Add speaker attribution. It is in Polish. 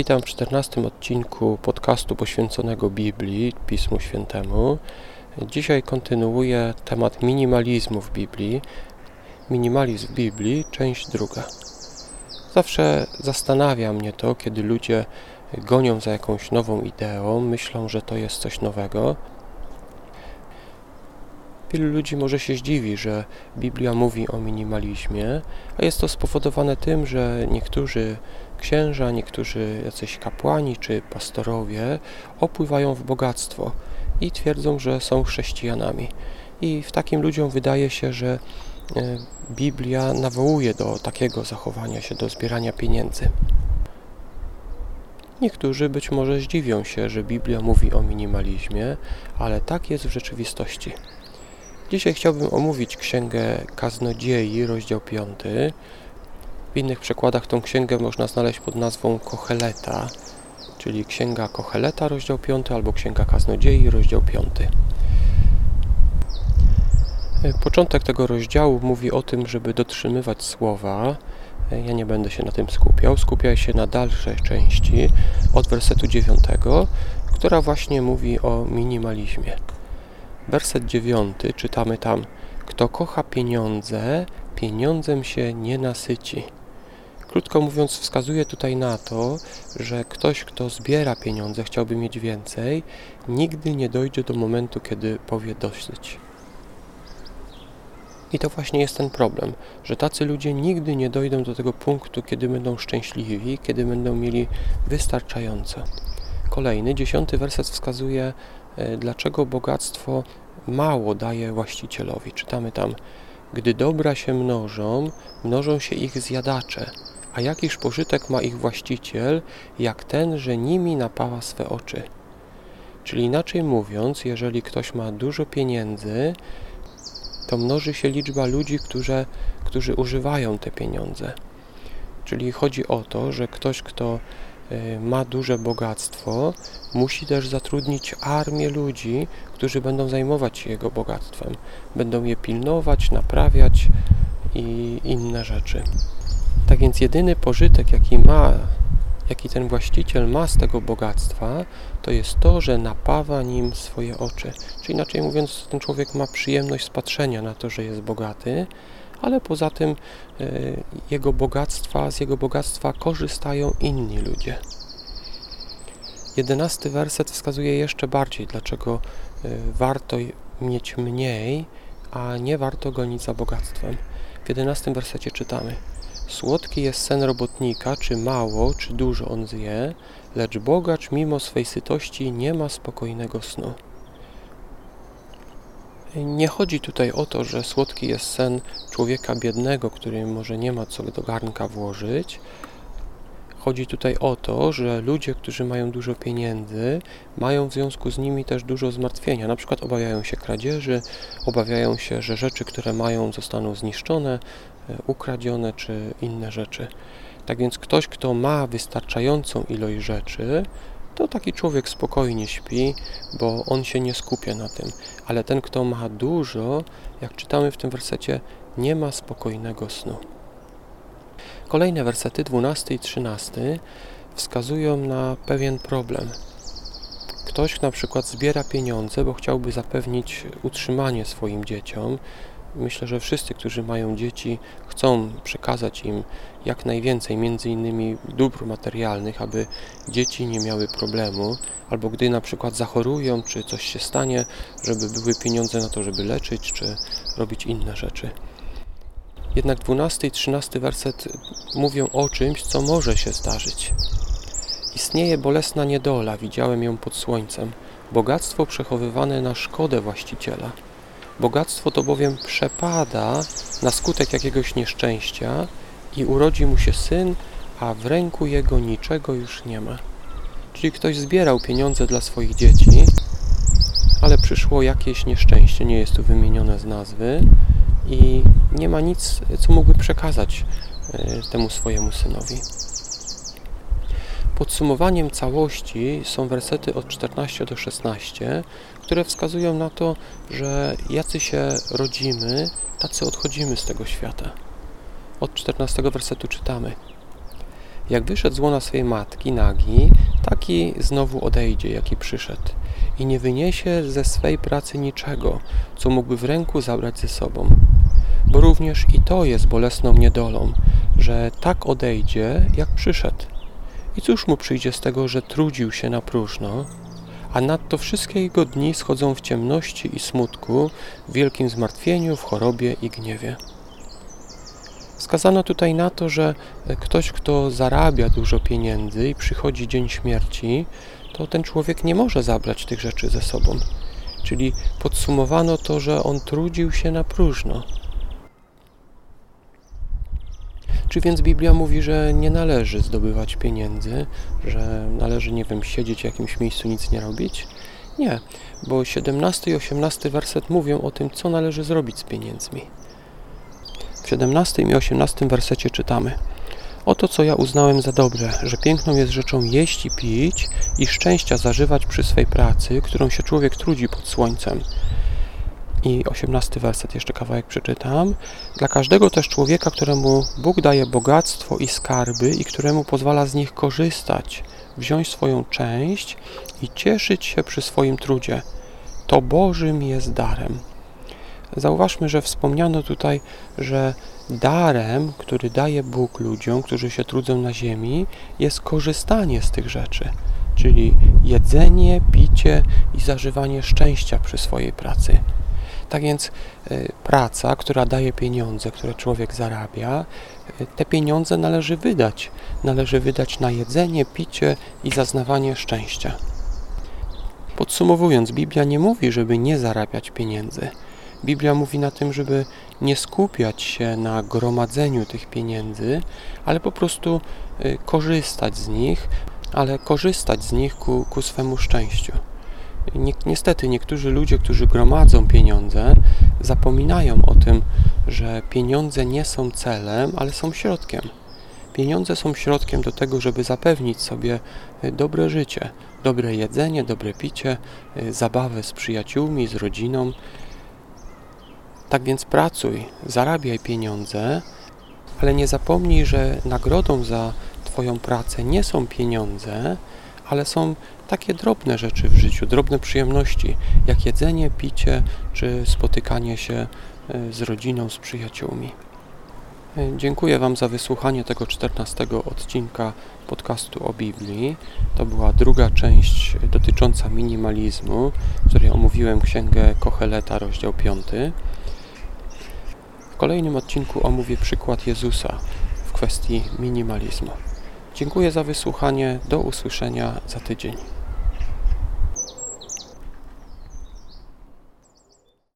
Speaker 1: Witam w 14 odcinku podcastu poświęconego Biblii, Pismu Świętemu. Dzisiaj kontynuuję temat minimalizmu w Biblii. Minimalizm w Biblii, część druga. Zawsze zastanawia mnie to, kiedy ludzie gonią za jakąś nową ideą, myślą, że to jest coś nowego. Wielu ludzi może się zdziwi, że Biblia mówi o minimalizmie, a jest to spowodowane tym, że niektórzy księża, niektórzy jacyś kapłani czy pastorowie opływają w bogactwo i twierdzą, że są chrześcijanami. I w takim ludziom wydaje się, że e, Biblia nawołuje do takiego zachowania się, do zbierania pieniędzy. Niektórzy być może zdziwią się, że Biblia mówi o minimalizmie, ale tak jest w rzeczywistości. Dzisiaj chciałbym omówić Księgę Kaznodziei, rozdział 5. W innych przekładach tą księgę można znaleźć pod nazwą Kocheleta, czyli Księga Kocheleta, rozdział 5, albo Księga Kaznodziei, rozdział 5. Początek tego rozdziału mówi o tym, żeby dotrzymywać słowa. Ja nie będę się na tym skupiał. Skupiaj się na dalszej części od wersetu 9, która właśnie mówi o minimalizmie. Werset 9 czytamy tam: Kto kocha pieniądze, pieniądzem się nie nasyci. Krótko mówiąc, wskazuje tutaj na to, że ktoś, kto zbiera pieniądze, chciałby mieć więcej, nigdy nie dojdzie do momentu, kiedy powie dosyć. I to właśnie jest ten problem, że tacy ludzie nigdy nie dojdą do tego punktu, kiedy będą szczęśliwi, kiedy będą mieli wystarczająco. Kolejny, dziesiąty werset wskazuje, dlaczego bogactwo mało daje właścicielowi. Czytamy tam, gdy dobra się mnożą, mnożą się ich zjadacze, a jakiż pożytek ma ich właściciel, jak ten, że nimi napawa swe oczy. Czyli inaczej mówiąc, jeżeli ktoś ma dużo pieniędzy, to mnoży się liczba ludzi, którzy, którzy używają te pieniądze. Czyli chodzi o to, że ktoś, kto ma duże bogactwo, musi też zatrudnić armię ludzi, którzy będą zajmować się jego bogactwem, będą je pilnować, naprawiać i inne rzeczy. Tak więc jedyny pożytek, jaki ma, jaki ten właściciel ma z tego bogactwa, to jest to, że napawa nim swoje oczy. Czy inaczej mówiąc, ten człowiek ma przyjemność z patrzenia na to, że jest bogaty, ale poza tym y, jego bogactwa, z jego bogactwa korzystają inni ludzie. Jedenasty werset wskazuje jeszcze bardziej, dlaczego y, warto mieć mniej, a nie warto gonić za bogactwem. W jedenastym wersecie czytamy Słodki jest sen robotnika, czy mało, czy dużo on zje, lecz bogacz mimo swej sytości nie ma spokojnego snu. Nie chodzi tutaj o to, że słodki jest sen człowieka biednego, który może nie ma co do garnka włożyć, Chodzi tutaj o to, że ludzie, którzy mają dużo pieniędzy, mają w związku z nimi też dużo zmartwienia. Na przykład obawiają się kradzieży, obawiają się, że rzeczy, które mają, zostaną zniszczone, e, ukradzione czy inne rzeczy. Tak więc ktoś, kto ma wystarczającą ilość rzeczy, to taki człowiek spokojnie śpi, bo on się nie skupia na tym. Ale ten, kto ma dużo, jak czytamy w tym wersecie, nie ma spokojnego snu. Kolejne wersety 12 i 13 wskazują na pewien problem. Ktoś na przykład zbiera pieniądze, bo chciałby zapewnić utrzymanie swoim dzieciom. Myślę, że wszyscy, którzy mają dzieci, chcą przekazać im jak najwięcej, między innymi dóbr materialnych, aby dzieci nie miały problemu, albo gdy na przykład zachorują, czy coś się stanie, żeby były pieniądze na to, żeby leczyć, czy robić inne rzeczy. Jednak 12 i 13 werset mówią o czymś, co może się zdarzyć. Istnieje bolesna niedola, widziałem ją pod słońcem, bogactwo przechowywane na szkodę właściciela. Bogactwo to bowiem przepada na skutek jakiegoś nieszczęścia i urodzi mu się syn, a w ręku jego niczego już nie ma. Czyli ktoś zbierał pieniądze dla swoich dzieci, ale przyszło jakieś nieszczęście, nie jest tu wymienione z nazwy, i nie ma nic, co mógłby przekazać e, temu swojemu synowi. Podsumowaniem całości są wersety od 14 do 16, które wskazują na to, że jacy się rodzimy, tacy odchodzimy z tego świata. Od 14 wersetu czytamy: Jak wyszedł z łona swojej matki nagi, taki znowu odejdzie, jaki przyszedł i nie wyniesie ze swej pracy niczego, co mógłby w ręku zabrać ze sobą. Bo również i to jest bolesną niedolą, że tak odejdzie, jak przyszedł. I cóż mu przyjdzie z tego, że trudził się na próżno, a nadto wszystkie jego dni schodzą w ciemności i smutku, w wielkim zmartwieniu, w chorobie i gniewie. Wskazano tutaj na to, że ktoś, kto zarabia dużo pieniędzy i przychodzi dzień śmierci, to ten człowiek nie może zabrać tych rzeczy ze sobą. Czyli podsumowano to, że on trudził się na próżno. Czy więc Biblia mówi, że nie należy zdobywać pieniędzy, że należy, nie wiem, siedzieć w jakimś miejscu, nic nie robić? Nie, bo 17 i 18 werset mówią o tym, co należy zrobić z pieniędzmi. W 17 i 18 wersecie czytamy: Oto co ja uznałem za dobre, że piękną jest rzeczą jeść i pić i szczęścia zażywać przy swej pracy, którą się człowiek trudzi pod słońcem. I osiemnasty werset jeszcze kawałek przeczytam. Dla każdego też człowieka, któremu Bóg daje bogactwo i skarby i któremu pozwala z nich korzystać, wziąć swoją część i cieszyć się przy swoim trudzie. To Bożym jest darem. Zauważmy, że wspomniano tutaj, że darem, który daje Bóg ludziom, którzy się trudzą na ziemi, jest korzystanie z tych rzeczy, czyli jedzenie, picie i zażywanie szczęścia przy swojej pracy. Tak więc y, praca, która daje pieniądze, które człowiek zarabia, y, te pieniądze należy wydać. Należy wydać na jedzenie, picie i zaznawanie szczęścia. Podsumowując, Biblia nie mówi, żeby nie zarabiać pieniędzy. Biblia mówi na tym, żeby nie skupiać się na gromadzeniu tych pieniędzy, ale po prostu y, korzystać z nich, ale korzystać z nich ku, ku swemu szczęściu. Niestety niektórzy ludzie, którzy gromadzą pieniądze, zapominają o tym, że pieniądze nie są celem, ale są środkiem. Pieniądze są środkiem do tego, żeby zapewnić sobie y, dobre życie, dobre jedzenie, dobre picie, y, zabawę z przyjaciółmi, z rodziną. Tak więc pracuj, zarabiaj pieniądze, ale nie zapomnij, że nagrodą za Twoją pracę nie są pieniądze, ale są takie drobne rzeczy w życiu, drobne przyjemności, jak jedzenie, picie czy spotykanie się e, z rodziną, z przyjaciółmi. E, dziękuję Wam za wysłuchanie tego 14 odcinka podcastu o Biblii. To była druga część dotycząca minimalizmu, w której omówiłem księgę Kocheleta, rozdział 5. W kolejnym odcinku omówię przykład Jezusa w kwestii minimalizmu. Dziękuję za wysłuchanie. Do usłyszenia za tydzień.